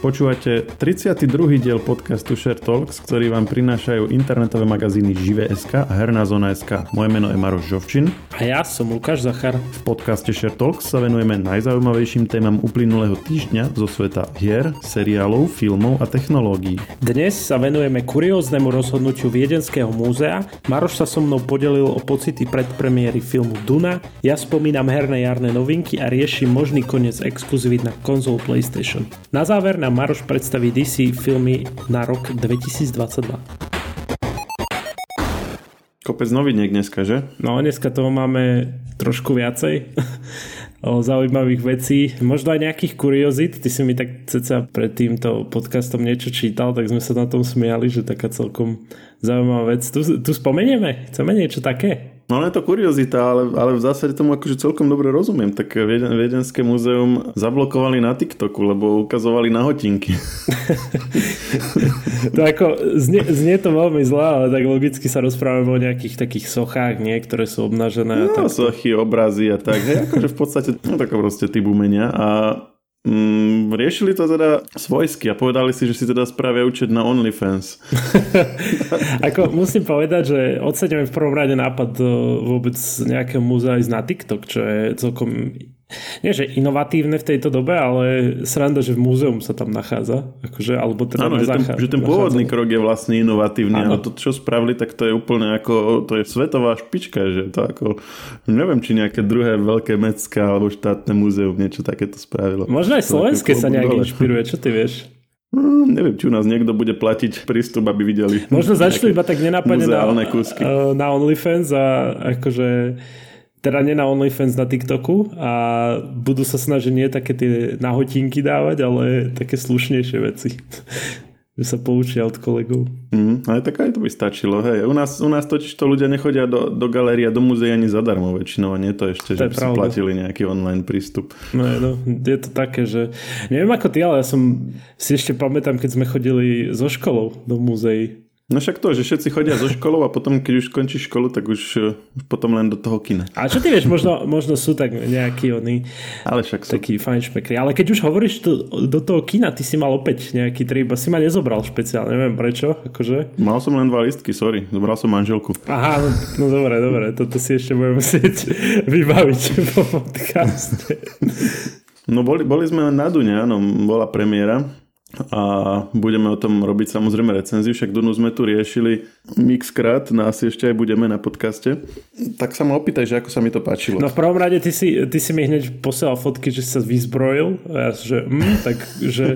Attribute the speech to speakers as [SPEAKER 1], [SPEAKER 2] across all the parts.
[SPEAKER 1] Počúvate 32. diel podcastu Share Talks, ktorý vám prinášajú internetové magazíny Žive.sk a Herná zona.sk. Moje meno je Maroš Žovčin.
[SPEAKER 2] A ja som Lukáš Zachar.
[SPEAKER 1] V podcaste Share Talks sa venujeme najzaujímavejším témam uplynulého týždňa zo sveta hier, seriálov, filmov a technológií.
[SPEAKER 2] Dnes sa venujeme kurióznemu rozhodnutiu Viedenského múzea. Maroš sa so mnou podelil o pocity predpremiéry filmu Duna. Ja spomínam herné jarné novinky a riešim možný koniec exkluzivít na konzol PlayStation. Na záver nám Maroš predstaví DC filmy na rok 2022.
[SPEAKER 1] Kopec noviniek dneska, že?
[SPEAKER 2] No, dneska toho máme trošku viacej o zaujímavých vecí, možno aj nejakých kuriozit. Ty si mi tak ceca pred týmto podcastom niečo čítal, tak sme sa na tom smiali, že taká celkom zaujímavá vec. Tu, tu spomenieme? Chceme niečo také?
[SPEAKER 1] No je to kuriozita, ale, ale v zásade tomu akože celkom dobre rozumiem. Tak Vieden, Viedenské múzeum zablokovali na TikToku, lebo ukazovali na hotinky.
[SPEAKER 2] to ako, znie, znie to veľmi zle, ale tak logicky sa rozprávame o nejakých takých sochách, nie, ktoré sú obnažené.
[SPEAKER 1] No, tak... sochy, obrazy a tak. Hej, akože v podstate, no tak proste typ umenia. A Mm, riešili to teda svojsky a povedali si, že si teda spravia účet na OnlyFans.
[SPEAKER 2] Ako musím povedať, že oceňujem v prvom rade nápad e, vôbec nejakého múzea ísť na TikTok, čo je celkom nie že inovatívne v tejto dobe, ale sranda, že v múzeum sa tam nachádza. Akože, alebo teda
[SPEAKER 1] Áno, že ten, že ten pôvodný krok je vlastne inovatívny, ano. ale to, čo spravili, tak to je úplne ako, to je svetová špička, že to ako, neviem, či nejaké druhé veľké mecká alebo štátne múzeum niečo takéto spravilo.
[SPEAKER 2] Možno aj slovenské sa nejak dole. inšpiruje, čo ty vieš?
[SPEAKER 1] Hmm, neviem, či u nás niekto bude platiť prístup, aby videli.
[SPEAKER 2] Možno začnú iba tak nenápadne na, na OnlyFans a akože teda nie na OnlyFans na TikToku a budú sa snažiť nie také tie nahotinky dávať, ale také slušnejšie veci. že sa poučia od kolegov.
[SPEAKER 1] Mm, ale tak aj to by stačilo. Hej. U, nás, u nás totiž to ľudia nechodia do, do galérie a do múzea ani zadarmo väčšinou a nie to ešte, to že by si platili nejaký online prístup.
[SPEAKER 2] No, no, je to také, že neviem ako ty, ale ja som si ešte pamätám, keď sme chodili so školou do múzeí
[SPEAKER 1] No však to, že všetci chodia zo školou a potom, keď už skončí školu, tak už, už eh, potom len do toho kina.
[SPEAKER 2] A čo ty vieš, možno, možno sú tak nejakí oni
[SPEAKER 1] ale však sú.
[SPEAKER 2] takí fajn špekri. Ale keď už hovoríš to, do toho kina, ty si mal opäť nejaký trip, si ma nezobral špeciálne, neviem prečo. Akože.
[SPEAKER 1] Mal som len dva listky, sorry, zobral som manželku.
[SPEAKER 2] Aha, no, no dobre, dobre, toto si ešte budeme musieť vybaviť po podcaste.
[SPEAKER 1] No boli, boli sme na Dune, áno, bola premiéra a budeme o tom robiť samozrejme recenziu, však Dunu sme tu riešili mixkrát, nás no ešte aj budeme na podcaste. Tak sa ma opýtaj, že ako sa mi to páčilo.
[SPEAKER 2] No v prvom rade ty si, ty si mi hneď posielal fotky, že sa vyzbrojil a ja že mm, tak, že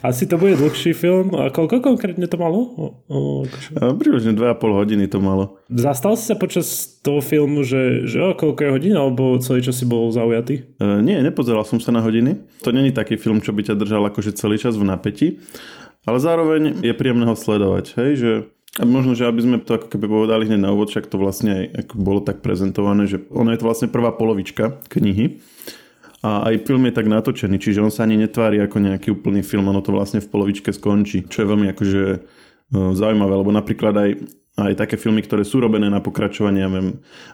[SPEAKER 2] asi to bude dlhší film. A koľko konkrétne to malo? O, o,
[SPEAKER 1] a, približne 2,5 hodiny to malo.
[SPEAKER 2] Zastal si sa počas toho filmu, že, že o, koľko je hodín, alebo celý čas si bol zaujatý?
[SPEAKER 1] E, nie, nepozeral som sa na hodiny. To není taký film, čo by ťa držal akože celý čas v napätí, ale zároveň je príjemné ho sledovať, hej, že a možno, že aby sme to ako keby povedali hneď na úvod, však to vlastne aj bolo tak prezentované, že ono je to vlastne prvá polovička knihy a aj film je tak natočený, čiže on sa ani netvári ako nejaký úplný film, ono to vlastne v polovičke skončí, čo je veľmi akože e, zaujímavé, lebo napríklad aj aj také filmy, ktoré sú robené na pokračovanie, neviem,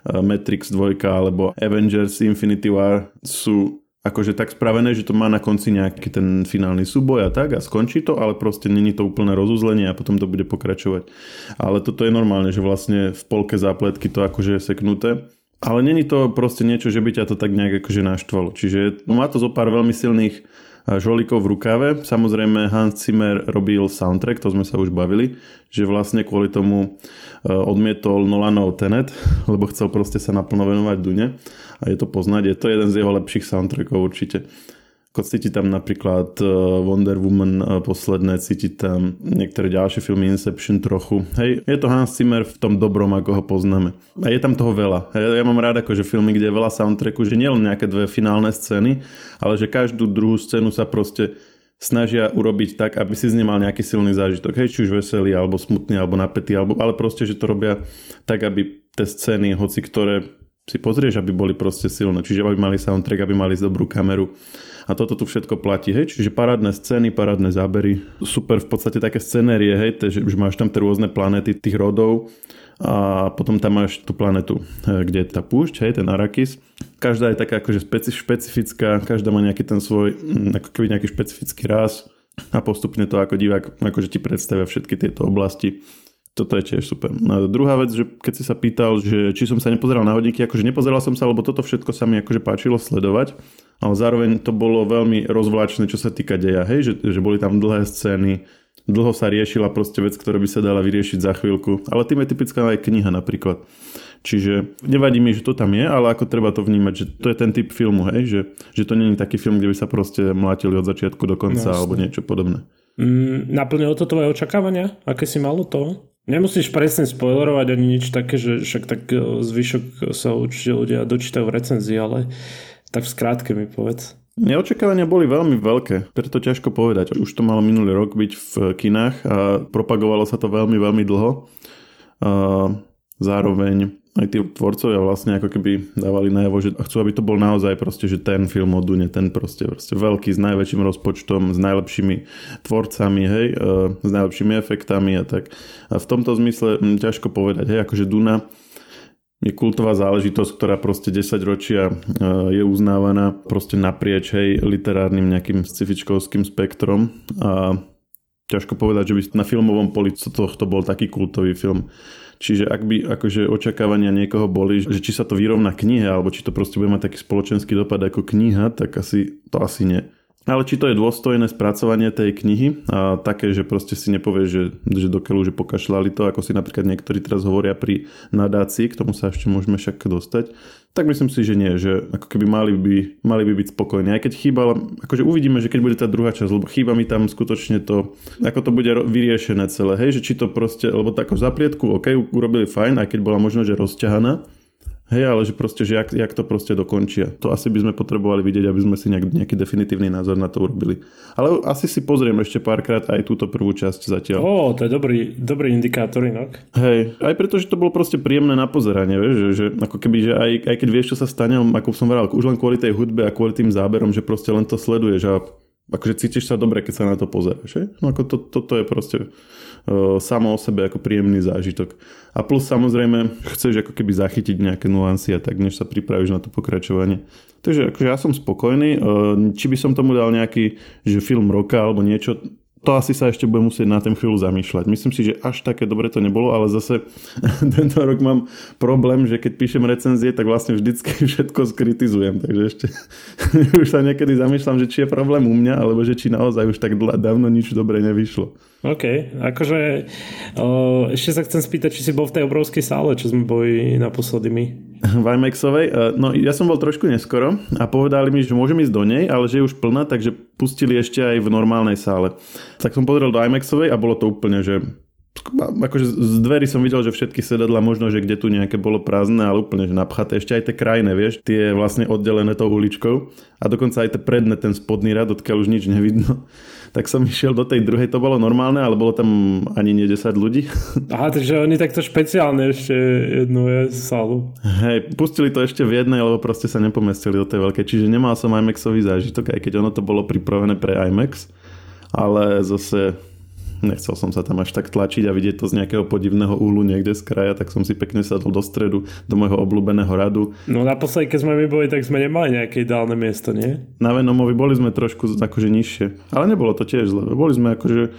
[SPEAKER 1] e, Matrix 2 alebo Avengers Infinity War sú akože tak spravené, že to má na konci nejaký ten finálny súboj a tak a skončí to, ale proste není to úplné rozuzlenie a potom to bude pokračovať. Ale toto je normálne, že vlastne v polke zápletky to akože je seknuté. Ale není to proste niečo, že by ťa to tak nejak akože naštvalo. Čiže má to zo pár veľmi silných žolíkov v rukave. Samozrejme Hans Zimmer robil soundtrack, to sme sa už bavili, že vlastne kvôli tomu e, odmietol Nolanov Tenet, lebo chcel proste sa naplno venovať Dune a je to poznať, je to jeden z jeho lepších soundtrackov určite. Cíti tam napríklad e, Wonder Woman e, posledné, cíti tam niektoré ďalšie filmy, Inception trochu. Hej, je to Hans Zimmer v tom dobrom, ako ho poznáme. A je tam toho veľa. Ja, ja mám rád akože filmy, kde je veľa soundtracku, že nielen nejaké dve finálne scény, ale že každú druhú scénu sa proste snažia urobiť tak, aby si z nemal nejaký silný zážitok. Hej, či už veselý, alebo smutný, alebo napätý, alebo, ale proste, že to robia tak, aby tie scény, hoci ktoré si pozrieš, aby boli proste silné. Čiže aby mali soundtrack, aby mali dobrú kameru. A toto tu všetko platí, hej, čiže parádne scény, parádne zábery, super v podstate také scenérie, hej, že máš tam tie rôzne planéty tých rodov. A potom tam máš tú planetu, kde je tá púšť, hej, ten Arakis. Každá je taká akože špecifická, každá má nejaký ten svoj, mm, ako keby nejaký špecifický ráz, a postupne to ako divák akože ti predstavia všetky tieto oblasti. Toto je tiež super. A druhá vec, že keď si sa pýtal, že či som sa nepozeral na hodinky, akože nepozeral som sa, lebo toto všetko sa mi akože páčilo sledovať, ale zároveň to bolo veľmi rozvláčne, čo sa týka deja, hej, že, že boli tam dlhé scény, dlho sa riešila proste vec, ktorá by sa dala vyriešiť za chvíľku. Ale tým je typická aj kniha napríklad. Čiže nevadí mi, že to tam je, ale ako treba to vnímať, že to je ten typ filmu, hej? Že, že to nie je taký film, kde by sa proste mlátili od začiatku do konca no, alebo niečo podobné.
[SPEAKER 2] Mm, naplnilo to tvoje očakávania? Aké si malo to? Nemusíš presne spoilerovať ani nič také, že však tak e, zvyšok sa určite ľudia dočítajú v recenzii, ale tak v skrátke mi povedz.
[SPEAKER 1] Neočakávania boli veľmi veľké, preto ťažko povedať. Už to malo minulý rok byť v kinách a propagovalo sa to veľmi, veľmi dlho. Zároveň aj tí tvorcovia vlastne ako keby dávali najavo, že chcú, aby to bol naozaj proste, že ten film o Dune, ten proste, proste veľký, s najväčším rozpočtom, s najlepšími tvorcami, hej, e, s najlepšími efektami a tak. A v tomto zmysle hm, ťažko povedať, hej, akože Duna je kultová záležitosť, ktorá proste 10 ročia e, je uznávaná proste naprieč, hej, literárnym nejakým scifičkovským spektrom a ťažko povedať, že by na filmovom poli tohto bol taký kultový film. Čiže ak by akože očakávania niekoho boli, že či sa to vyrovná knihe, alebo či to proste bude mať taký spoločenský dopad ako kniha, tak asi to asi nie. Ale či to je dôstojné spracovanie tej knihy? A také, že proste si nepovie, že, že dokeľu, že pokašľali to, ako si napríklad niektorí teraz hovoria pri nadácii, k tomu sa ešte môžeme však dostať, tak myslím si, že nie, že ako keby mali by, mali by byť spokojní. Aj keď chýba, akože uvidíme, že keď bude tá druhá časť, lebo chýba mi tam skutočne to, ako to bude vyriešené celé, hej, že či to proste, lebo takú zaplietku, ok, urobili fajn, aj keď bola možno, že rozťahaná, Hej, ale že proste, že jak, jak to proste dokončia. To asi by sme potrebovali vidieť, aby sme si nejak, nejaký definitívny názor na to urobili. Ale asi si pozriem ešte párkrát aj túto prvú časť zatiaľ.
[SPEAKER 2] Ó, to je dobrý, dobrý indikátor inak.
[SPEAKER 1] Hej, aj preto, že to bolo proste príjemné na pozeranie, vieš, že, že ako keby, že aj, aj keď vieš, čo sa stane, ako som vral, už len kvôli tej hudbe a kvôli tým záberom, že proste len to sleduješ a akože cítiš sa dobre, keď sa na to pozeráš. No ako to, toto je proste samo o sebe ako príjemný zážitok. A plus samozrejme chceš ako keby zachytiť nejaké nuancy a tak, než sa pripravíš na to pokračovanie. Takže akože ja som spokojný. Či by som tomu dal nejaký že film roka alebo niečo, to asi sa ešte bude musieť na ten chvíľu zamýšľať. Myslím si, že až také dobre to nebolo, ale zase tento rok mám problém, že keď píšem recenzie, tak vlastne vždycky všetko skritizujem. Takže ešte už sa niekedy zamýšľam, že či je problém u mňa, alebo že či naozaj už tak dávno nič dobre nevyšlo.
[SPEAKER 2] OK, akože o, ešte sa chcem spýtať, či si bol v tej obrovskej sále, čo sme boli naposledy my.
[SPEAKER 1] V IMAXovej? E, no ja som bol trošku neskoro a povedali mi, že môžem ísť do nej, ale že je už plná, takže pustili ešte aj v normálnej sále. Tak som pozrel do IMAXovej a bolo to úplne, že akože z dverí som videl, že všetky sedadla možno, že kde tu nejaké bolo prázdne, ale úplne že napchaté. Ešte aj tie krajné, vieš, tie vlastne oddelené tou uličkou a dokonca aj tie predné, ten spodný rad, odkiaľ už nič nevidno tak som išiel do tej druhej, to bolo normálne, ale bolo tam ani nie 10 ľudí.
[SPEAKER 2] Aha, takže oni takto špeciálne ešte jednu je sálu.
[SPEAKER 1] Hej, pustili to ešte v jednej, lebo proste sa nepomestili do tej veľkej, čiže nemal som IMAXový zážitok, aj keď ono to bolo pripravené pre IMAX, ale zase nechcel som sa tam až tak tlačiť a vidieť to z nejakého podivného úhlu niekde z kraja, tak som si pekne sadol do stredu, do môjho obľúbeného radu.
[SPEAKER 2] No naposledy, keď sme my boli, tak sme nemali nejaké ideálne miesto, nie?
[SPEAKER 1] Na Venomovi boli sme trošku akože nižšie, ale nebolo to tiež zle. Boli sme akože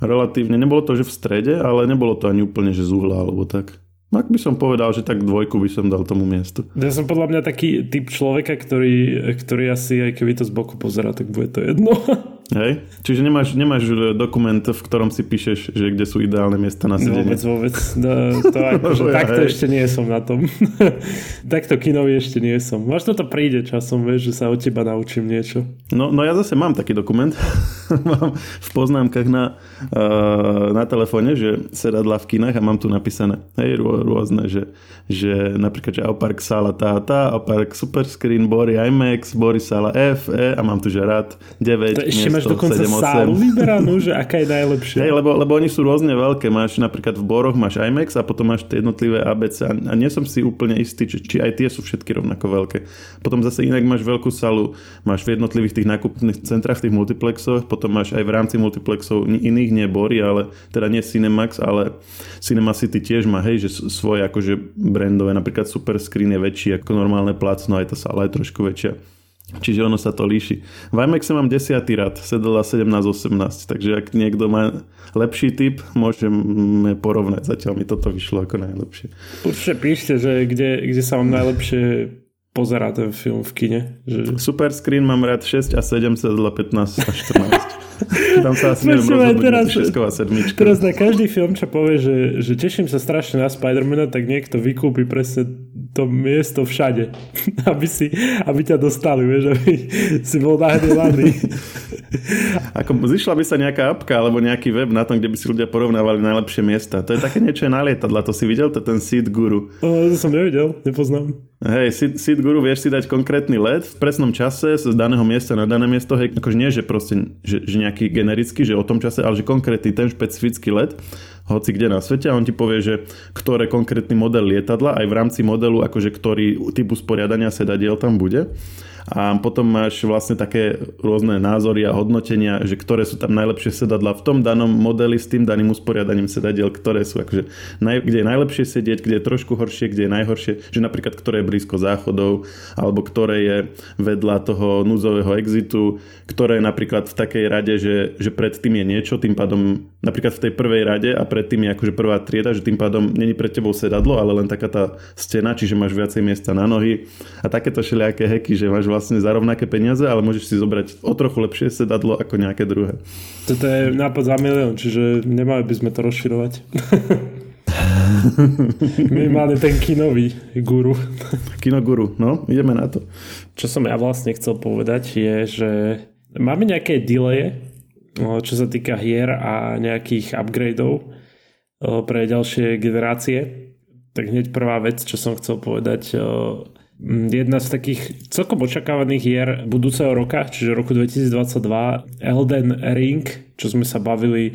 [SPEAKER 1] relatívne, nebolo to, že v strede, ale nebolo to ani úplne, že z uhla alebo tak. No, ak by som povedal, že tak dvojku by som dal tomu miestu.
[SPEAKER 2] Ja som podľa mňa taký typ človeka, ktorý, ktorý asi aj keby to z boku pozera, tak bude to jedno.
[SPEAKER 1] Hej? Čiže nemáš, nemáš e, dokument, v ktorom si píšeš, že kde sú ideálne miesta na sedenie.
[SPEAKER 2] Vôbec, vôbec. No, to akože, ja, takto hej. ešte nie som na tom. takto kinový ešte nie som. Možno to príde časom, vieš, že sa od teba naučím niečo.
[SPEAKER 1] No, no ja zase mám taký dokument. mám v poznámkach na, uh, na telefóne, že sedadla v kinách a mám tu napísané hej, rô, rôzne, že, že napríklad, že Aupark sála tá tá, Aupark Superscreen, Bory IMAX, Bory sála F, E a mám tu, že rád 9, to
[SPEAKER 2] ešte máš dokonca 7, sálu vyberanú, že aká je najlepšia.
[SPEAKER 1] Hej, lebo, lebo oni sú rôzne veľké. Máš napríklad v Boroch máš IMAX a potom máš tie jednotlivé ABC a, a nie som si úplne istý, či, či aj tie sú všetky rovnako veľké. Potom zase inak máš veľkú salu, máš v jednotlivých tých nákupných centrách, tých multiplexoch, potom máš aj v rámci multiplexov iných nie Bory, ale teda nie Cinemax, ale Cinema City tiež má, hej, že svoje akože brandové, napríklad Super Screen je väčší ako normálne plácno, aj tá sala je trošku väčšia. Čiže ono sa to líši. V IMAXe mám 10. rad, sedela 17-18, takže ak niekto má lepší typ, môžeme porovnať. Zatiaľ mi toto vyšlo ako najlepšie.
[SPEAKER 2] Určite píšte, že kde, kde sa vám najlepšie pozerá ten film v kine. Že...
[SPEAKER 1] Super screen mám rád 6 a 7, sedela 15 a 14. Tam sa asi neviem rozhodnúť teraz, sedmička.
[SPEAKER 2] Teraz na každý film, čo povie, že, že teším sa strašne na Spidermana, tak niekto vykúpi presne to miesto všade, aby, si, aby ťa dostali, vieš, aby si bol nahnevaný.
[SPEAKER 1] Ako zišla by sa nejaká apka alebo nejaký web na tom, kde by si ľudia porovnávali najlepšie miesta. To je také niečo na lietadla, to si videl, to ten Seed Guru.
[SPEAKER 2] O, to som nevidel, nepoznám.
[SPEAKER 1] Hej, Seed, Seed Guru vieš si dať konkrétny let v presnom čase z daného miesta na dané miesto, hej, akože nie, že proste, že, že nejaký generický, že o tom čase, ale že konkrétny ten špecifický let, hoci kde na svete a on ti povie, že ktoré konkrétny model lietadla aj v rámci modelu, akože ktorý typ usporiadania sedadiel tam bude a potom máš vlastne také rôzne názory a hodnotenia, že ktoré sú tam najlepšie sedadla v tom danom modeli s tým daným usporiadaním sedadiel, ktoré sú akože, naj, kde je najlepšie sedieť, kde je trošku horšie, kde je najhoršie, že napríklad ktoré je blízko záchodov, alebo ktoré je vedľa toho núzového exitu, ktoré je napríklad v takej rade, že, že predtým je niečo, tým pádom napríklad v tej prvej rade a predtým je akože prvá trieda, že tým pádom není pred tebou sedadlo, ale len taká tá stena, čiže máš viacej miesta na nohy a takéto všelijaké heky, že máš vlastne za rovnaké peniaze, ale môžeš si zobrať o trochu lepšie sedadlo ako nejaké druhé.
[SPEAKER 2] Toto je nápad za milión, čiže nemali by sme to rozširovať. máme ten kinový guru.
[SPEAKER 1] Kinoguru, no, ideme na to.
[SPEAKER 2] Čo som ja vlastne chcel povedať je, že máme nejaké delaye, čo sa týka hier a nejakých upgradeov pre ďalšie generácie. Tak hneď prvá vec, čo som chcel povedať, jedna z takých celkom očakávaných hier budúceho roka, čiže roku 2022, Elden Ring, čo sme sa bavili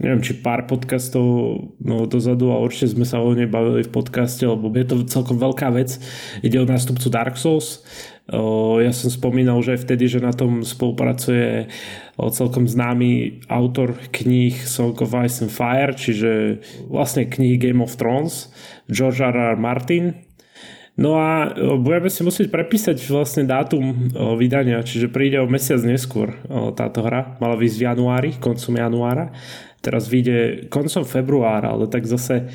[SPEAKER 2] neviem, či pár podcastov no, dozadu a určite sme sa o nej bavili v podcaste, lebo je to celkom veľká vec. Ide o nástupcu Dark Souls. Ja som spomínal, že aj vtedy, že na tom spolupracuje celkom známy autor kníh Song of Ice and Fire, čiže vlastne knihy Game of Thrones, George R. R. Martin, No a budeme si musieť prepísať vlastne dátum vydania, čiže príde o mesiac neskôr táto hra. Mala výsť v januári, koncom januára. Teraz vyjde koncom februára, ale tak zase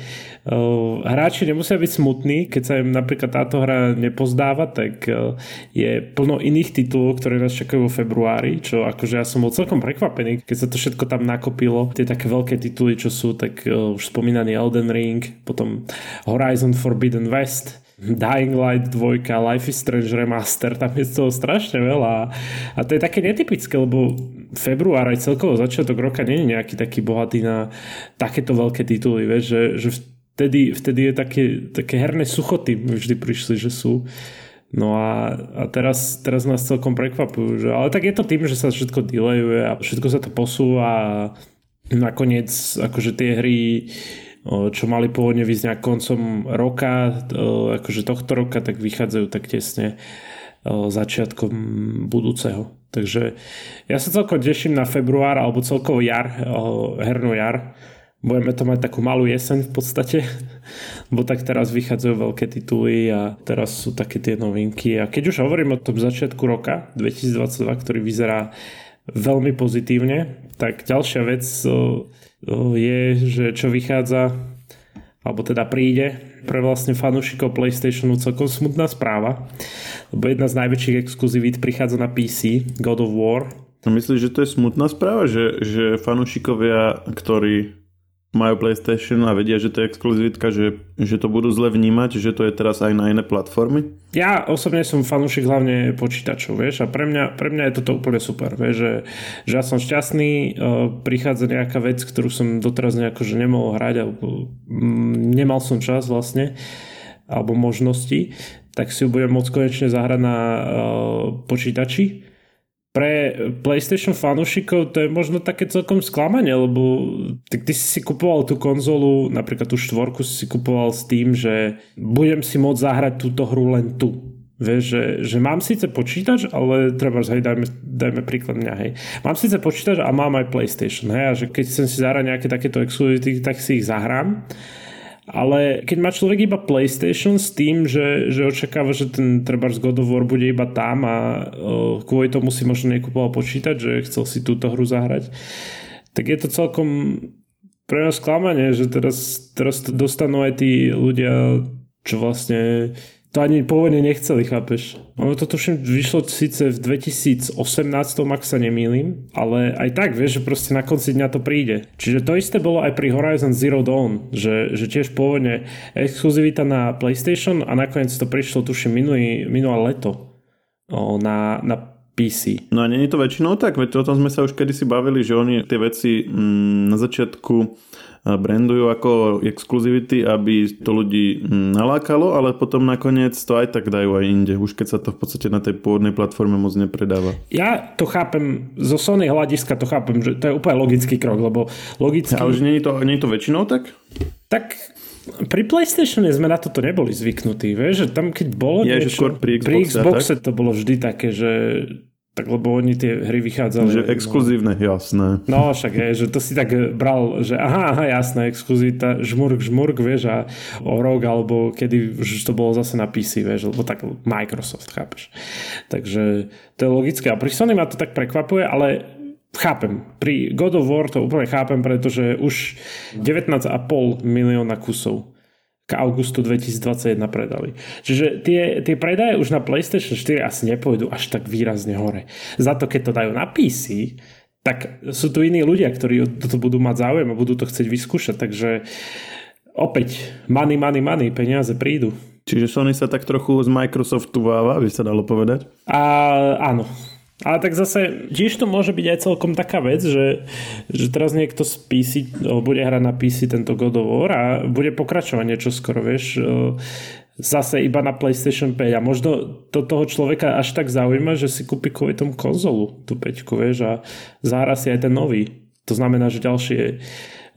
[SPEAKER 2] hráči nemusia byť smutní, keď sa im napríklad táto hra nepozdáva, tak je plno iných titulov, ktoré nás čakajú vo februári, čo akože ja som bol celkom prekvapený, keď sa to všetko tam nakopilo. Tie také veľké tituly, čo sú, tak už spomínaný Elden Ring, potom Horizon Forbidden West, Dying Light 2, Life is Strange Remaster, tam je toho strašne veľa a to je také netypické, lebo február aj celkovo začiatok roka nie je nejaký taký bohatý na takéto veľké tituly, vieš, že, že vtedy, vtedy je také, také herné suchoty vždy prišli, že sú. No a, a teraz, teraz nás celkom prekvapujú, že, ale tak je to tým, že sa všetko delayuje a všetko sa to posúva a nakoniec akože tie hry čo mali pôvodne vyjsť nejak koncom roka, akože tohto roka, tak vychádzajú tak tesne začiatkom budúceho. Takže ja sa celkom teším na február alebo celkovo jar, hernú jar. Budeme to mať takú malú jeseň v podstate, bo tak teraz vychádzajú veľké tituly a teraz sú také tie novinky. A keď už hovorím o tom začiatku roka 2022, ktorý vyzerá veľmi pozitívne, tak ďalšia vec je, že čo vychádza alebo teda príde pre vlastne fanúšikov PlayStationu celkom smutná správa, lebo jedna z najväčších exkluzivít prichádza na PC, God of War.
[SPEAKER 1] Myslíš, že to je smutná správa, že, že fanúšikovia, ktorí majú PlayStation a vedia, že to je exkluzivitka, že, že to budú zle vnímať, že to je teraz aj na iné platformy?
[SPEAKER 2] Ja osobne som fanúšik hlavne počítačov, vieš, a pre mňa, pre mňa je toto úplne super, vieš, že, že ja som šťastný, uh, prichádza nejaká vec, ktorú som doteraz nejako že nemohol hrať, alebo mm, nemal som čas vlastne, alebo možnosti, tak si ju budem môcť konečne zahrať na uh, počítači pre PlayStation fanúšikov to je možno také celkom sklamanie, lebo tak ty si kupoval tú konzolu, napríklad tú štvorku si kupoval s tým, že budem si môcť zahrať túto hru len tu. Vieš, že, že mám síce počítač, ale treba, hej, dajme, dajme príklad mňa, hej. Mám síce počítač a mám aj PlayStation, hej, a že keď chcem si zahrať nejaké takéto exkluzivity, tak si ich zahrám Ale keď má človek iba PlayStation s tým, že, že očakáva, že ten treba z God of War bude iba tam a uh, kvôli tomu si možno nekupoval počítať, že chcel si túto hru zahrať, tak je to celkom pre nás sklamanie, že teraz, teraz to dostanú aj tí ľudia, čo vlastne to ani pôvodne nechceli, chápeš? Ono to tuším vyšlo síce v 2018, ak sa nemýlim, ale aj tak, vieš, že proste na konci dňa to príde. Čiže to isté bolo aj pri Horizon Zero Dawn, že, že tiež pôvodne exkluzivita na PlayStation a nakoniec to prišlo tuším minulý, minulé leto o, na, na PC.
[SPEAKER 1] No a je to väčšinou tak, veď o tom sme sa už kedysi bavili, že oni tie veci mm, na začiatku brandujú ako exkluzivity, aby to ľudí hm, nalákalo, ale potom nakoniec to aj tak dajú aj inde, už keď sa to v podstate na tej pôvodnej platforme moc nepredáva.
[SPEAKER 2] Ja to chápem, zo Sony hľadiska to chápem, že to je úplne logický krok, lebo logicky...
[SPEAKER 1] Ale že nie je to, nie je to väčšinou tak?
[SPEAKER 2] Tak pri PlayStatione sme na toto neboli zvyknutí, vieš, že tam keď bolo
[SPEAKER 1] je, niečo, skôr pri Xboxe, pri
[SPEAKER 2] Xboxe to bolo vždy také, že tak lebo oni tie hry vychádzali...
[SPEAKER 1] Že exkluzívne, no. jasné.
[SPEAKER 2] No však je, že to si tak bral, že aha, aha, jasné, exkluzita, žmurk, žmurk, vieš, a o rok, alebo kedy už to bolo zase na PC, vieš, lebo tak Microsoft, chápeš. Takže to je logické. A pri Sony ma to tak prekvapuje, ale chápem. Pri God of War to úplne chápem, pretože už 19,5 milióna kusov k augustu 2021 predali. Čiže tie, tie predaje už na PlayStation 4 asi nepôjdu až tak výrazne hore. Za to, keď to dajú na PC, tak sú tu iní ľudia, ktorí toto budú mať záujem a budú to chcieť vyskúšať. Takže opäť, money, money, money, peniaze prídu.
[SPEAKER 1] Čiže Sony sa tak trochu z Microsoftu váva, by sa dalo povedať?
[SPEAKER 2] A, áno, ale tak zase tiež to môže byť aj celkom taká vec, že, že teraz niekto z PC, bude hrať na PC tento God of War a bude pokračovať niečo skoro, vieš, zase iba na PlayStation 5 a možno to toho človeka až tak zaujíma, že si kúpi kvôli tomu konzolu, tú 5, vieš, a zahra si aj ten nový. To znamená, že ďalšie,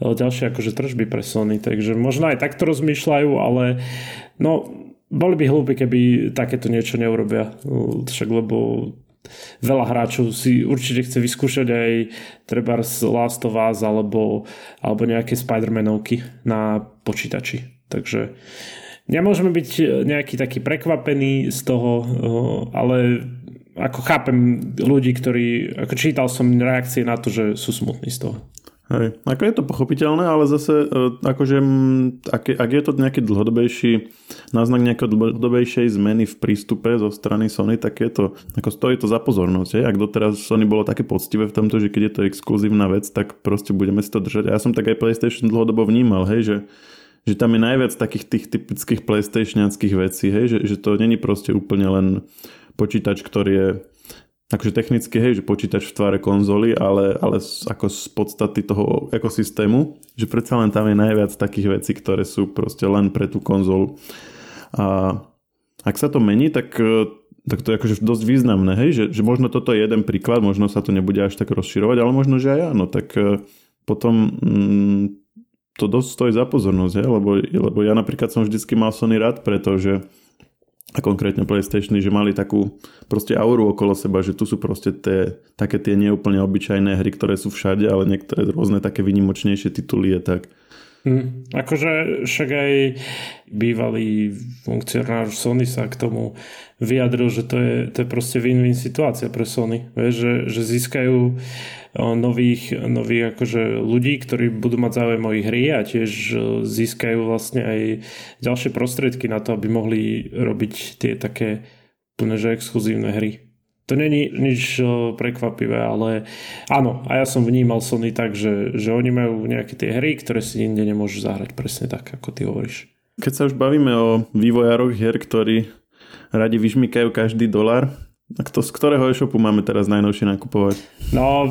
[SPEAKER 2] ďalšie akože tržby pre Sony, takže možno aj takto rozmýšľajú, ale no, boli by hlúpi, keby takéto niečo neurobia. Však lebo veľa hráčov si určite chce vyskúšať aj treba Last of Us alebo, alebo nejaké Spider-Manovky na počítači. Takže nemôžeme byť nejaký taký prekvapený z toho, ale ako chápem ľudí, ktorí, ako čítal som reakcie na to, že sú smutní z toho.
[SPEAKER 1] Hej, ako je to pochopiteľné, ale zase e, akože ak, ak je to nejaký dlhodobejší náznak nejakej dlhodobejšej zmeny v prístupe zo strany Sony, tak je to, ako stojí to za pozornosť. Hej? Ak doteraz Sony bolo také poctivé v tomto, že keď je to exkluzívna vec, tak proste budeme si to držať. A ja som tak aj PlayStation dlhodobo vnímal, hej, že že tam je najviac takých tých typických PlayStationianských vecí, hej, že, že to není proste úplne len počítač, ktorý je akože technicky, hej, že počítač v tvare konzoly, ale, ale ako z podstaty toho ekosystému, že predsa len tam je najviac takých vecí, ktoré sú proste len pre tú konzolu. A ak sa to mení, tak, e, tak to je akože dosť významné, hej, že, že možno toto je jeden príklad, možno sa to nebude až tak rozširovať, ale možno, že aj áno, tak e, potom mm, to dosť stojí za pozornosť, hej, lebo, lebo ja napríklad som vždycky mal Sony rád, pretože a konkrétne PlayStation, že mali takú proste auru okolo seba, že tu sú proste tie, také tie neúplne obyčajné hry, ktoré sú všade, ale niektoré rôzne také vynimočnejšie tituly je tak.
[SPEAKER 2] Hmm. Akože však aj bývalý funkcionár Sony sa k tomu vyjadril, že to je, to je proste win-win situácia pre Sony. Vieš, že, že získajú nových, nových akože ľudí, ktorí budú mať záujem o hry a tiež získajú vlastne aj ďalšie prostriedky na to, aby mohli robiť tie také plne exkluzívne hry. To není nič prekvapivé, ale áno, a ja som vnímal Sony tak, že, že oni majú nejaké tie hry, ktoré si inde nemôžu zahrať presne tak, ako ty hovoríš.
[SPEAKER 1] Keď sa už bavíme o vývojároch hier, ktorí radi vyžmykajú každý dolar, a kto, z ktorého e-shopu máme teraz najnovšie nakupovať?
[SPEAKER 2] No,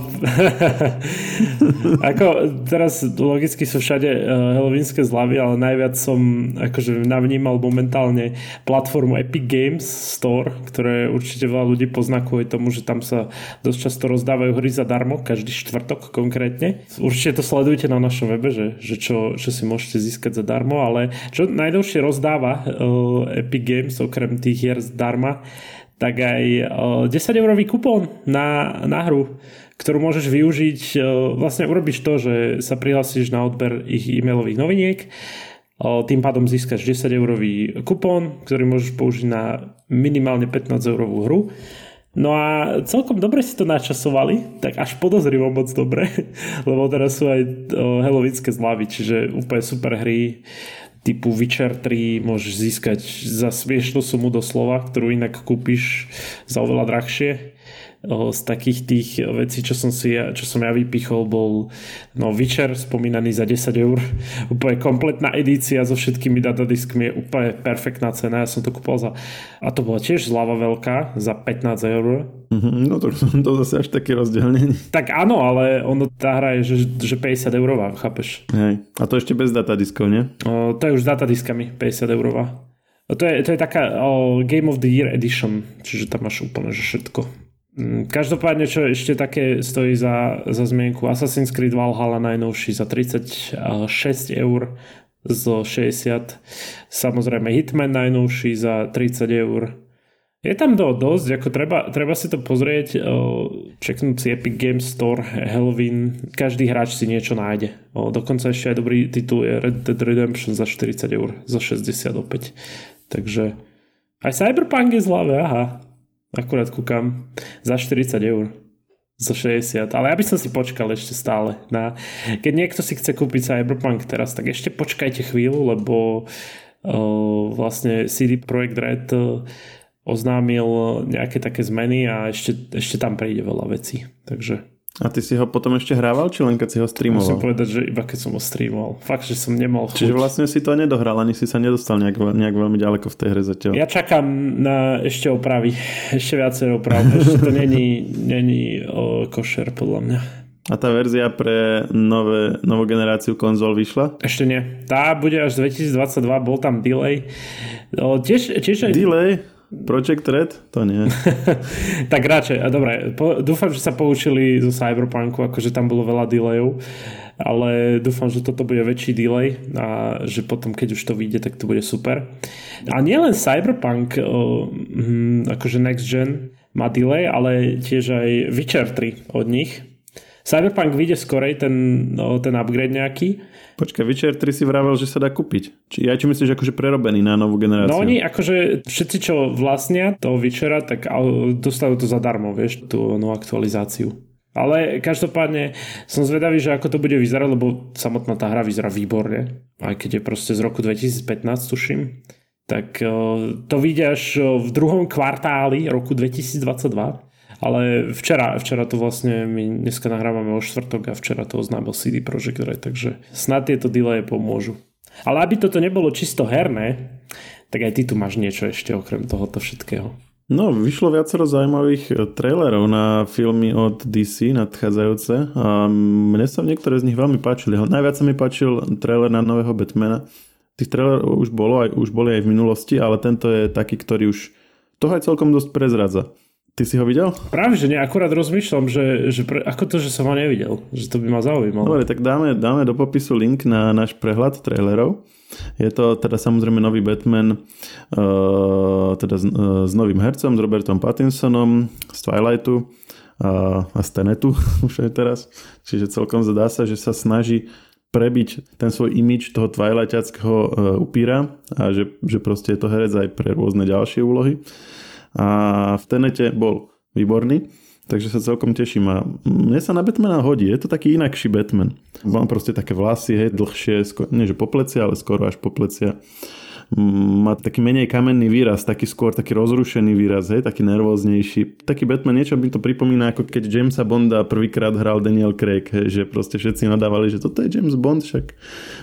[SPEAKER 2] ako teraz logicky sú všade uh, halloweenské zľavy, ale najviac som akože navnímal momentálne platformu Epic Games Store, ktoré určite veľa ľudí pozná kvôli tomu, že tam sa dosť často rozdávajú hry zadarmo, každý štvrtok konkrétne. Určite to sledujte na našom webe, že, že čo, čo si môžete získať zadarmo, ale čo najdlhšie rozdáva uh, Epic Games okrem tých hier zdarma, tak aj 10 eurový kupón na, na hru, ktorú môžeš využiť, vlastne urobíš to, že sa prihlasíš na odber ich e-mailových noviniek Tým pádom získaš 10 eurový kupón, ktorý môžeš použiť na minimálne 15 eurovú hru. No a celkom dobre si to načasovali, tak až podozrivo moc dobre, lebo teraz sú aj helovické zľavy, čiže úplne super hry typu Witcher 3 môžeš získať za smiešnú sumu doslova, ktorú inak kúpiš za oveľa drahšie z takých tých vecí, čo som, si, čo som ja vypichol, bol no, Witcher spomínaný za 10 eur. Úplne kompletná edícia so všetkými datadiskmi je úplne perfektná cena. Ja som to kúpil za... A to bola tiež zľava veľká za 15 eur.
[SPEAKER 1] Mm-hmm, no to, to zase až taký rozdiel nie.
[SPEAKER 2] Tak áno, ale ono tá hra je, že, že 50 eurová, chápeš?
[SPEAKER 1] Hej. A to ešte bez datadiskov, nie?
[SPEAKER 2] O, to je už s datadiskami 50 eurová. To je, to je taká o, Game of the Year Edition, čiže tam máš úplne že všetko. Mm, každopádne, čo ešte také stojí za, za zmienku, Assassin's Creed Valhalla najnovší za 36 eur zo 60. Samozrejme Hitman najnovší za 30 eur. Je tam do, dosť, ako treba, treba si to pozrieť, čeknúť si Epic Games Store, Halloween, každý hráč si niečo nájde. Dokonca ešte aj dobrý titul je Red Dead Redemption za 40 eur, za 60 opäť. Takže aj Cyberpunk je zľavé, aha. Akurát kúkam za 40 eur. Za 60. Ale ja by som si počkal ešte stále. Na... Keď niekto si chce kúpiť Cyberpunk teraz, tak ešte počkajte chvíľu, lebo uh, vlastne CD Projekt Red uh, oznámil nejaké také zmeny a ešte, ešte tam príde veľa vecí. Takže
[SPEAKER 1] a ty si ho potom ešte hrával, či len keď si ho streamoval?
[SPEAKER 2] Musím povedať, že iba keď som ho streamoval. Fakt, že som nemal chuť.
[SPEAKER 1] Čiže vlastne si to nedohral, ani si sa nedostal nejak, nejak veľmi ďaleko v tej hre zatiaľ.
[SPEAKER 2] Ja čakám na ešte opravy. Ešte viacej oprav. Ešte to není, není o, košer, podľa mňa.
[SPEAKER 1] A tá verzia pre nové, novú generáciu konzol vyšla?
[SPEAKER 2] Ešte nie. Tá bude až 2022, bol tam delay. O, tiež, tiež aj...
[SPEAKER 1] Delay? Project Red? To nie.
[SPEAKER 2] tak radšej, a dobre, po, dúfam, že sa poučili zo Cyberpunku, akože tam bolo veľa delayov, ale dúfam, že toto bude väčší delay a že potom, keď už to vyjde, tak to bude super. A nielen Cyberpunk, o, hm, akože Next Gen má delay, ale tiež aj Witcher 3 od nich. Cyberpunk vyjde skorej ten, no, ten upgrade nejaký,
[SPEAKER 1] Počkaj, Witcher 3 si vravel, že sa dá kúpiť. Či ja či myslíš akože prerobený na novú generáciu?
[SPEAKER 2] No oni akože všetci, čo vlastnia toho Witchera, tak dostajú to zadarmo, vieš, tú novú aktualizáciu. Ale každopádne som zvedavý, že ako to bude vyzerať, lebo samotná tá hra vyzerá výborne. Aj keď je proste z roku 2015, tuším. Tak to až v druhom kvartáli roku 2022. Ale včera, včera to vlastne, my dneska nahrávame o štvrtok a včera to oznámil CD Projekt Red, takže snad tieto delaye pomôžu. Ale aby toto nebolo čisto herné, tak aj ty tu máš niečo ešte okrem tohoto všetkého.
[SPEAKER 1] No, vyšlo viacero zaujímavých eh, trailerov na filmy od DC nadchádzajúce a mne sa niektoré z nich veľmi páčili. Najviac sa mi páčil trailer na nového Batmana. Tých trailerov už, bolo, aj, už boli aj v minulosti, ale tento je taký, ktorý už toho aj celkom dosť prezradza. Ty si ho videl?
[SPEAKER 2] Práve, že nie, akurát rozmýšľam, že, že pre, ako to, že som ho nevidel, že to by ma zaujímalo.
[SPEAKER 1] Dobre, tak dáme, dáme do popisu link na náš prehľad trailerov. Je to teda samozrejme nový Batman uh, teda s, uh, s novým hercom, s Robertom Pattinsonom z Twilightu uh, a z Tenetu už aj teraz. Čiže celkom zdá sa, že sa snaží prebiť ten svoj imič toho Twilightiackého upíra a že, že proste je to herec aj pre rôzne ďalšie úlohy a v Tenete bol výborný, takže sa celkom teším a mne sa na Batmana hodí, je to taký inakší Batman. Mám proste také vlasy, hej, dlhšie, skoro, nie že po plecia, ale skoro až po plecia má taký menej kamenný výraz, taký skôr taký rozrušený výraz, hej, taký nervóznejší. Taký Batman niečo by to pripomína, ako keď Jamesa Bonda prvýkrát hral Daniel Craig, hej, že proste všetci nadávali, že toto je James Bond, však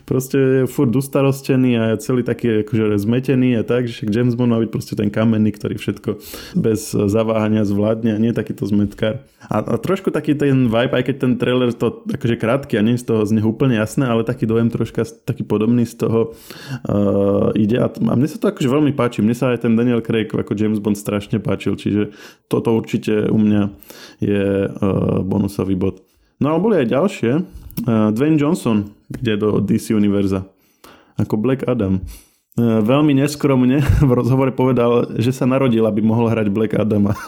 [SPEAKER 1] proste je furt ustarostený a je celý taký akože zmetený a tak, že však James Bond má byť proste ten kamenný, ktorý všetko bez zaváhania zvládne a nie takýto zmetkár. A, a trošku taký ten vibe, aj keď ten trailer to akože krátky a nie z toho z neho úplne jasné, ale taký dojem troška taký podobný z toho uh, ide ide a, a mne sa to akože veľmi páči. Mne sa aj ten Daniel Craig ako James Bond strašne páčil, čiže toto určite u mňa je uh, bonusový bod. No ale boli aj ďalšie. Uh, Dwayne Johnson ide do DC Univerza ako Black Adam. Uh, veľmi neskromne v rozhovore povedal, že sa narodil, aby mohol hrať Black Adama.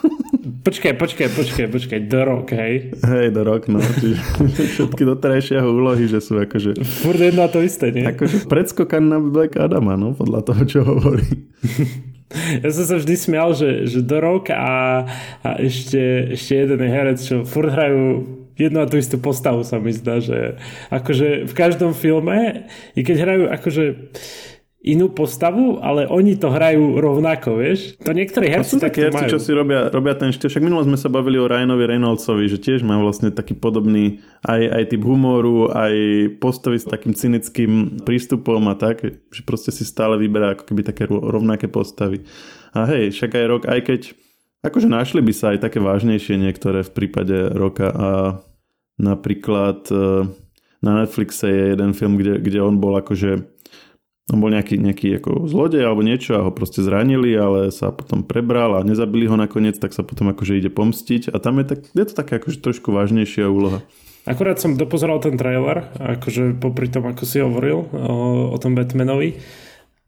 [SPEAKER 2] Počkaj, počkaj, počkaj, počkaj, The Rock, hej?
[SPEAKER 1] Hej, The Rock, no. Čiže všetky doterajšie úlohy, že sú akože...
[SPEAKER 2] Furt jedno to isté, nie?
[SPEAKER 1] Akože predskokan na Black Adama, no, podľa toho, čo hovorí.
[SPEAKER 2] Ja som sa vždy smial, že, že The Rock a, a ešte, ešte jeden herec, čo furt hrajú jednu a tú istú postavu sa mi zdá, že akože v každom filme, i keď hrajú akože inú postavu, ale oni to hrajú rovnako, vieš? To niektorí herci
[SPEAKER 1] sú také herci, čo si robia, robia ten štýl. Však minule sme sa bavili o Ryanovi Reynoldsovi, že tiež má vlastne taký podobný aj, aj typ humoru, aj postavy s takým cynickým prístupom a tak, že proste si stále vyberá ako keby také rovnaké postavy. A hej, však aj rok, aj keď akože našli by sa aj také vážnejšie niektoré v prípade roka a napríklad e, na Netflixe je jeden film, kde, kde on bol akože on bol nejaký, nejaký ako zlodej alebo niečo a ho proste zranili, ale sa potom prebral a nezabili ho nakoniec, tak sa potom akože ide pomstiť a tam je, tak, je to také akože trošku vážnejšia úloha.
[SPEAKER 2] Akurát som dopozeral ten trailer, akože popri tom, ako si hovoril o, o tom Batmanovi.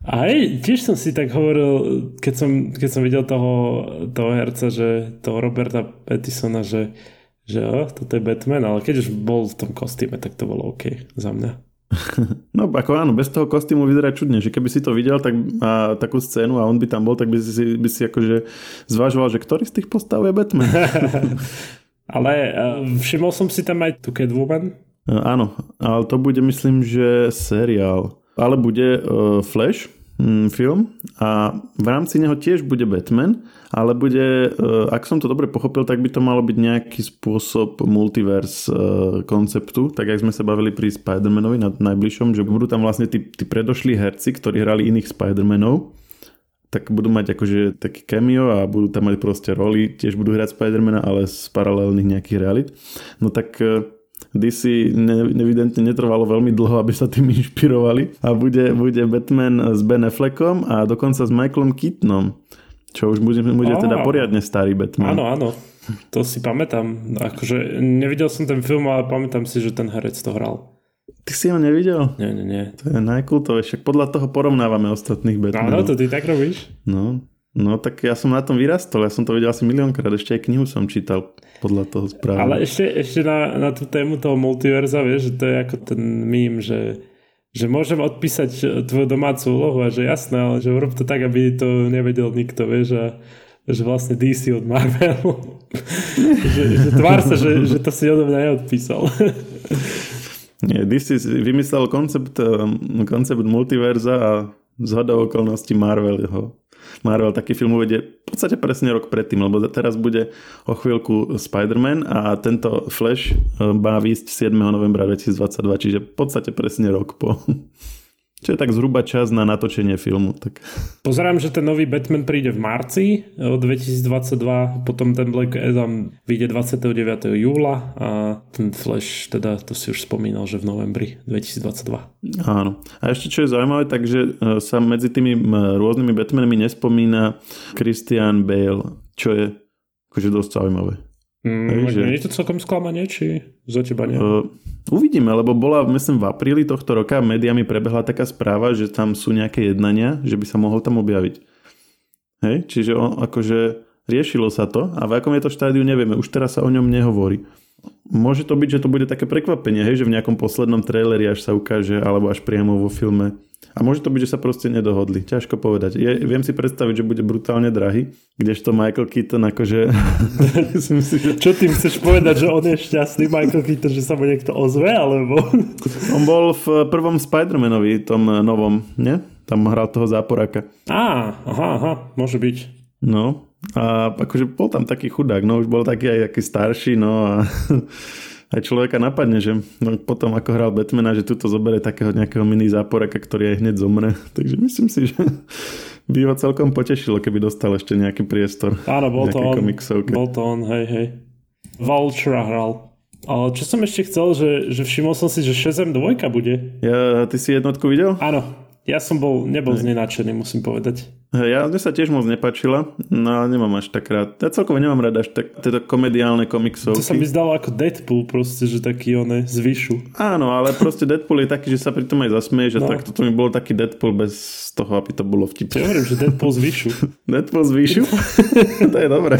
[SPEAKER 2] A aj, tiež som si tak hovoril, keď som, keď som videl toho, toho herca, že toho Roberta Pattisona, že, že oh, toto je Batman, ale keď už bol v tom kostýme, tak to bolo OK za mňa.
[SPEAKER 1] No ako áno, bez toho kostýmu vyzerá čudne, že keby si to videl tak, a, takú scénu a on by tam bol, tak by si, by si akože zvažoval, že ktorý z tých postav je Batman.
[SPEAKER 2] ale uh, všimol som si tam aj tu Catwoman.
[SPEAKER 1] Uh, áno, ale to bude myslím, že seriál. Ale bude uh, Flash, film a v rámci neho tiež bude Batman, ale bude, e, ak som to dobre pochopil, tak by to malo byť nejaký spôsob multiverse e, konceptu, tak jak sme sa bavili pri Spider-Manovi na najbližšom, že budú tam vlastne tí, tí predošlí herci, ktorí hrali iných Spider-Manov, tak budú mať akože taký cameo a budú tam mať proste roli, tiež budú hrať Spider-Mana, ale z paralelných nejakých realit. No tak DC evidentne netrvalo veľmi dlho, aby sa tým inšpirovali a bude, bude Batman s Ben Affleckom a dokonca s Michaelom Keatonom, čo už bude, bude teda poriadne starý Batman.
[SPEAKER 2] Áno, áno, to si pamätám. Akože nevidel som ten film, ale pamätám si, že ten herec to hral.
[SPEAKER 1] Ty si ho nevidel?
[SPEAKER 2] Nie, nie, nie.
[SPEAKER 1] To je najkultovejšie. Podľa toho porovnávame ostatných Batmanov.
[SPEAKER 2] Áno, to ty tak robíš?
[SPEAKER 1] No, No tak ja som na tom vyrastol, ja som to videl asi miliónkrát, ešte aj knihu som čítal podľa toho správne.
[SPEAKER 2] Ale ešte, ešte na, na tú tému toho multiverza, vieš, že to je ako ten mím, že, že môžem odpísať tvoju domácu úlohu a že jasné, ale že urob to tak, aby to nevedel nikto, vieš, a že vlastne DC od Marvelu. že, že tvár sa, že, že to si odo mňa neodpísal.
[SPEAKER 1] Nie, DC vymyslel koncept, um, koncept multiverza a z okolností Marvel ho Marvel taký film uvedie v podstate presne rok predtým, lebo teraz bude o chvíľku Spider-Man a tento Flash eh, má výjsť 7. novembra 2022, čiže v podstate presne rok po. Čo je tak zhruba čas na natočenie filmu. Tak.
[SPEAKER 2] Pozerám, že ten nový Batman príde v marci 2022, potom ten Black Adam vyjde 29. júla a ten Flash, teda to si už spomínal, že v novembri 2022.
[SPEAKER 1] Áno. A ešte čo je zaujímavé, takže e, sa medzi tými rôznymi Batmanmi nespomína Christian Bale, čo je akože dosť zaujímavé.
[SPEAKER 2] Mm, Hej, že... Nie je to celkom sklamanie, či za teba nie? Uh,
[SPEAKER 1] uvidíme, lebo bola, myslím, v apríli tohto roka médiami prebehla taká správa, že tam sú nejaké jednania, že by sa mohol tam objaviť. Hej, čiže on, akože riešilo sa to a v akom je to štádiu nevieme, už teraz sa o ňom nehovorí. Môže to byť, že to bude také prekvapenie, hej, že v nejakom poslednom traileri až sa ukáže, alebo až priamo vo filme a môže to byť, že sa proste nedohodli. Ťažko povedať. Je, viem si predstaviť, že bude brutálne drahý, kdežto Michael Keaton akože...
[SPEAKER 2] myslí, že... Čo tým chceš povedať, že on je šťastný Michael Keaton, že sa mu niekto ozve, alebo...
[SPEAKER 1] on bol v prvom Spider-Manovi, tom novom, nie? Tam hral toho záporaka.
[SPEAKER 2] Á, aha, aha, môže byť.
[SPEAKER 1] No, a akože bol tam taký chudák, no už bol taký aj aký starší, no a aj človeka napadne, že no, potom ako hral Batmana, že tuto zoberie takého nejakého mini záporaka, ktorý aj hneď zomre. Takže myslím si, že by ho celkom potešilo, keby dostal ešte nejaký priestor.
[SPEAKER 2] Áno, bol to on. Komiksovke. Bol to on, hej, hej. Vulture hral. Ale čo som ešte chcel, že, že všimol som si, že Shazam 2 bude.
[SPEAKER 1] Ja, ty si jednotku videl?
[SPEAKER 2] Áno. Ja som bol, nebol z nej nadšený, musím povedať.
[SPEAKER 1] Ja, mne sa tiež moc nepačila, no ale nemám až tak rád. Ja celkovo nemám rád až tak tieto komediálne komiksovky.
[SPEAKER 2] To sa mi zdalo ako Deadpool proste, že taký one zvyšu.
[SPEAKER 1] Áno, ale proste Deadpool je taký, že sa pri tom aj zasmieje, že no. tak toto mi bol taký Deadpool bez toho, aby to bolo vtipné.
[SPEAKER 2] Ja hovorím, že Deadpool zvyšu.
[SPEAKER 1] Deadpool zvyšu? to je dobré.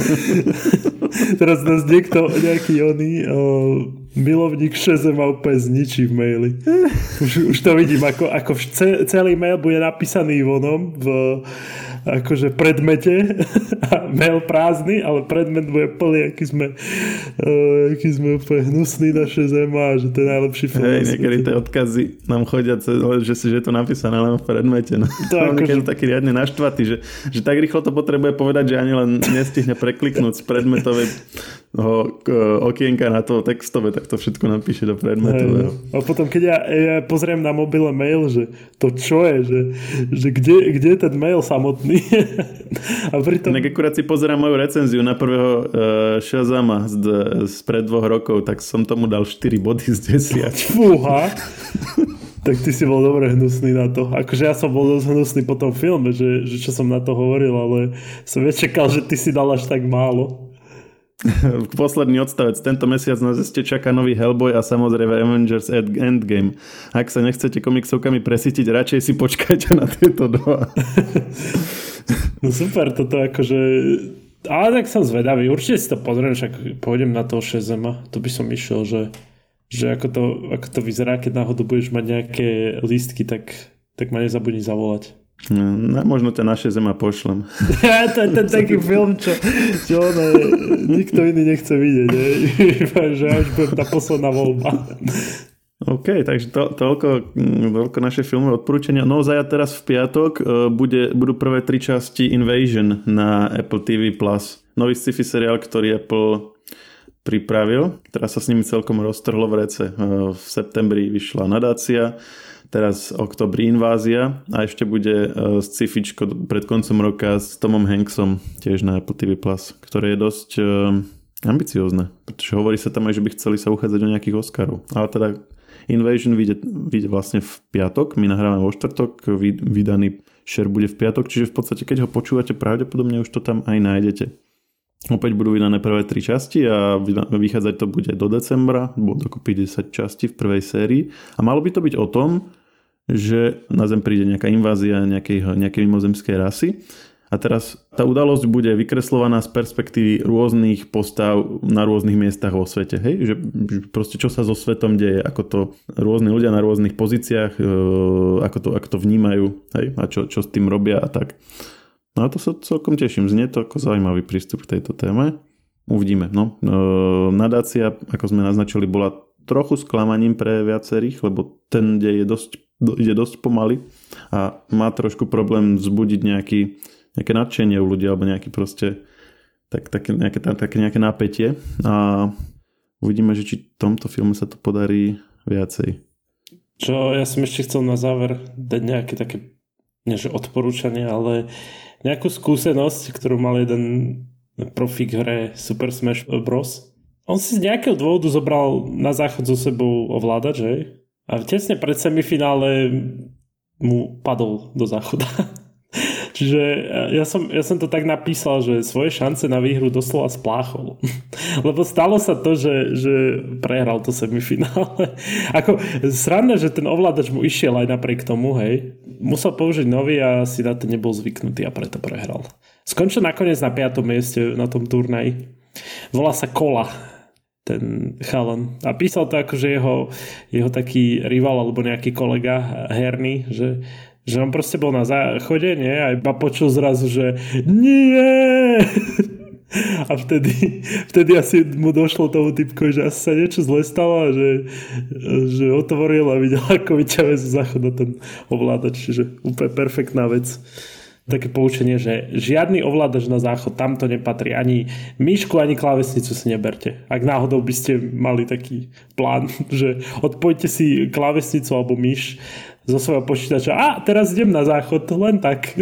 [SPEAKER 2] Teraz nás niekto, nejaký oný o, milovník Šeze ma úplne zničí v maili. Už, už to vidím, ako, ako celý mail bude napísaný vonom v akože predmete a mail prázdny, ale predmet bude plný, aký sme, uh, aký sme úplne hnusní naše zema a že to je najlepší film.
[SPEAKER 1] Hej, niekedy tie odkazy nám chodia, že, si, že je to napísané len v predmete. No. To ako niekedy že... taký riadne naštvatý, že, že tak rýchlo to potrebuje povedať, že ani len nestihne prekliknúť z predmetovej okienka na to textové, tak to všetko napíše do predmetového.
[SPEAKER 2] Hej, no. A potom, keď ja, ja pozriem na mobile mail, že to čo je, že, že kde, kde je ten mail samotný.
[SPEAKER 1] a pritom... Tak akurát si pozerám moju recenziu na prvého uh, Shazama z, z pred dvoch rokov, tak som tomu dal 4 body z 10.
[SPEAKER 2] Fúha. tak ty si bol dobre hnusný na to. Akože ja som bol dosť hnusný po tom filme, že, že čo som na to hovoril, ale som nečakal, že ty si dal až tak málo.
[SPEAKER 1] Posledný odstavec. Tento mesiac nás ešte čaká nový Hellboy a samozrejme Avengers Endgame. Ak sa nechcete komiksovkami presítiť, radšej si počkajte na tieto dva.
[SPEAKER 2] no super, toto akože... Ale tak som zvedavý, určite si to pozriem, však pôjdem na toho Shazama. To by som išiel, že, že ako, to, ako to vyzerá, keď náhodou budeš mať nejaké lístky, tak, tak ma nezabudni zavolať.
[SPEAKER 1] No, možno ťa naše zema pošlem.
[SPEAKER 2] Ja, to je ten taký film, čo, čo ono, nikto iný nechce vidieť. Ne? že až bude tá posledná voľba.
[SPEAKER 1] OK, takže to, toľko, toľko naše filmové odporúčania. No za teraz v piatok uh, bude, budú prvé tri časti Invasion na Apple TV+. Nový sci-fi seriál, ktorý Apple pripravil. Teraz sa s nimi celkom roztrhlo v rece. Uh, v septembri vyšla nadácia teraz oktobri invázia a ešte bude uh, scifičko pred koncom roka s Tomom Hanksom tiež na Apple TV+, Plus, ktoré je dosť uh, ambiciózne, pretože hovorí sa tam aj, že by chceli sa uchádzať o nejakých Oscarov. Ale teda Invasion vyjde, vyjde vlastne v piatok, my nahrávame vo štvrtok, vydaný share bude v piatok, čiže v podstate keď ho počúvate, pravdepodobne už to tam aj nájdete. Opäť budú vydané prvé tri časti a vychádzať to bude do decembra, bude dokopy 10 častí v prvej sérii. A malo by to byť o tom, že na Zem príde nejaká invázia nejakej, nejakej mimozemskej rasy. A teraz tá udalosť bude vykreslovaná z perspektívy rôznych postav na rôznych miestach vo svete. Hej? Že, proste čo sa so svetom deje, ako to rôzni ľudia na rôznych pozíciách, e, ako to, ako to vnímajú hej? a čo, čo s tým robia a tak. No a to sa celkom teším. Znie to ako zaujímavý prístup k tejto téme. Uvidíme. No. E, nadácia, ako sme naznačili, bola trochu sklamaním pre viacerých, lebo ten dej je dosť ide dosť pomaly a má trošku problém vzbudiť nejaký, nejaké nadšenie u ľudí alebo nejaký proste tak, také, nejaké, také nejaké napätie a uvidíme, že či tomto filmu sa to podarí viacej.
[SPEAKER 2] Čo ja som ešte chcel na záver dať nejaké také nie že odporúčanie, ale nejakú skúsenosť, ktorú mal jeden profík hre Super Smash Bros. On si z nejakého dôvodu zobral na záchod so sebou ovládač, hej? A tesne pred semifinále mu padol do záchoda. Čiže ja som, ja som to tak napísal, že svoje šance na výhru doslova spláchol. Lebo stalo sa to, že, že prehral to semifinále. Ako sranné, že ten ovládač mu išiel aj napriek tomu, hej. Musel použiť nový a si na to nebol zvyknutý a preto prehral. Skončil nakoniec na 5. mieste na tom turnaji. Volá sa Kola ten chalan. A písal to ako, že jeho, jeho taký rival alebo nejaký kolega herný, že, že on proste bol na záchode, nie? A iba počul zrazu, že nie! A vtedy, vtedy asi mu došlo tomu typko, že asi sa niečo zle stalo a že, že otvoril a videl, ako vyťahuje z záchoda ten ovládač. Čiže úplne perfektná vec také poučenie, že žiadny ovládač na záchod, tam to nepatrí. Ani myšku, ani klávesnicu si neberte. Ak náhodou by ste mali taký plán, že odpojte si klávesnicu alebo myš zo svojho počítača a teraz idem na záchod, len tak.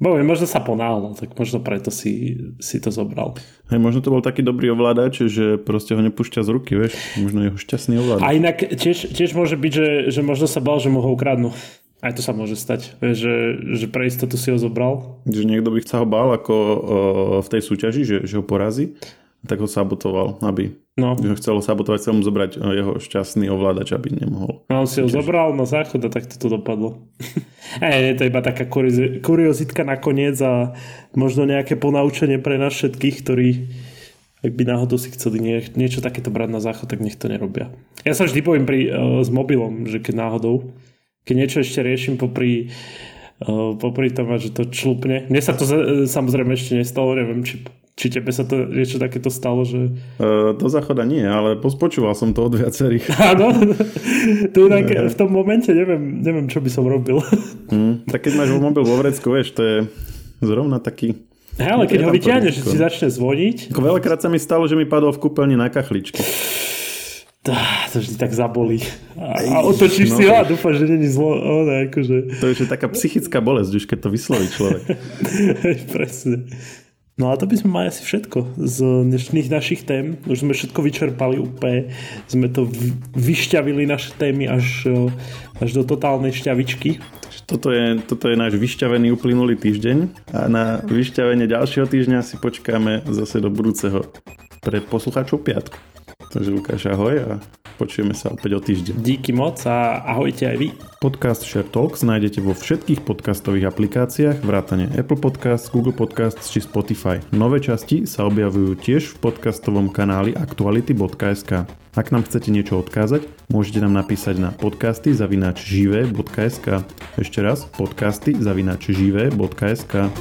[SPEAKER 2] Bo možno sa ponáhľal, tak možno preto si, si to zobral.
[SPEAKER 1] Hej, možno to bol taký dobrý ovládač, že proste ho nepúšťa z ruky, vieš? Možno jeho šťastný ovládač.
[SPEAKER 2] A inak tiež, tiež môže byť, že, že možno sa bal, že mu ho ukradnú. Aj to sa môže stať, že, že pre istotu si ho zobral.
[SPEAKER 1] Že niekto by sa ho bál ako v tej súťaži, že, že ho porazí, tak ho sabotoval, aby no. že ho chcel sabotovať, chcel mu zobrať jeho šťastný ovládač, aby nemohol.
[SPEAKER 2] No on si ho zobral na záchod a tak to dopadlo. Ej, je to iba taká kuriozitka nakoniec a možno nejaké ponaučenie pre nás všetkých, ktorí ak by náhodou si chceli nie, niečo takéto brať na záchod, tak nech to nerobia. Ja sa vždy poviem pri, uh, s mobilom, že keď náhodou keď niečo ešte riešim popri, uh, popri tom, že to člupne. Mne sa to samozrejme ešte nestalo, neviem, či, či tebe sa to niečo takéto stalo, že...
[SPEAKER 1] Uh, do záchoda nie, ale počúval som to od viacerých.
[SPEAKER 2] Áno, to inak v tom momente neviem, neviem, čo by som robil.
[SPEAKER 1] Mm, tak keď máš mobil vo vrecku, vieš, to je zrovna taký
[SPEAKER 2] Hey, ale keď ho vyťahneš, že si začne zvoniť...
[SPEAKER 1] Veľakrát sa mi stalo, že mi padol v kúpeľni na kachličky.
[SPEAKER 2] Tá, to vždy tak zabolí. A, a otočíš no, si ho a dúfaš, že není zlo. O, ne, akože...
[SPEAKER 1] To je taká psychická bolesť, už keď to vysloví človek.
[SPEAKER 2] Presne. No a to by sme mali asi všetko z dnešných našich tém. Už sme všetko vyčerpali úplne. Sme to vyšťavili naše témy až, až do totálnej šťavičky.
[SPEAKER 1] Toto je, toto je náš vyšťavený uplynulý týždeň a na vyšťavenie ďalšieho týždňa si počkáme zase do budúceho pre poslucháčov piatku. Takže Lukáš, ahoj a počujeme sa opäť o týždeň.
[SPEAKER 2] Díky moc a ahojte aj vy.
[SPEAKER 1] Podcast Share Talks nájdete vo všetkých podcastových aplikáciách vrátane Apple Podcasts, Google Podcasts či Spotify. Nové časti sa objavujú tiež v podcastovom kanáli aktuality.sk. Ak nám chcete niečo odkázať, môžete nám napísať na podcasty zavinač živé.sk. Ešte raz, podcasty zavinač živé.sk.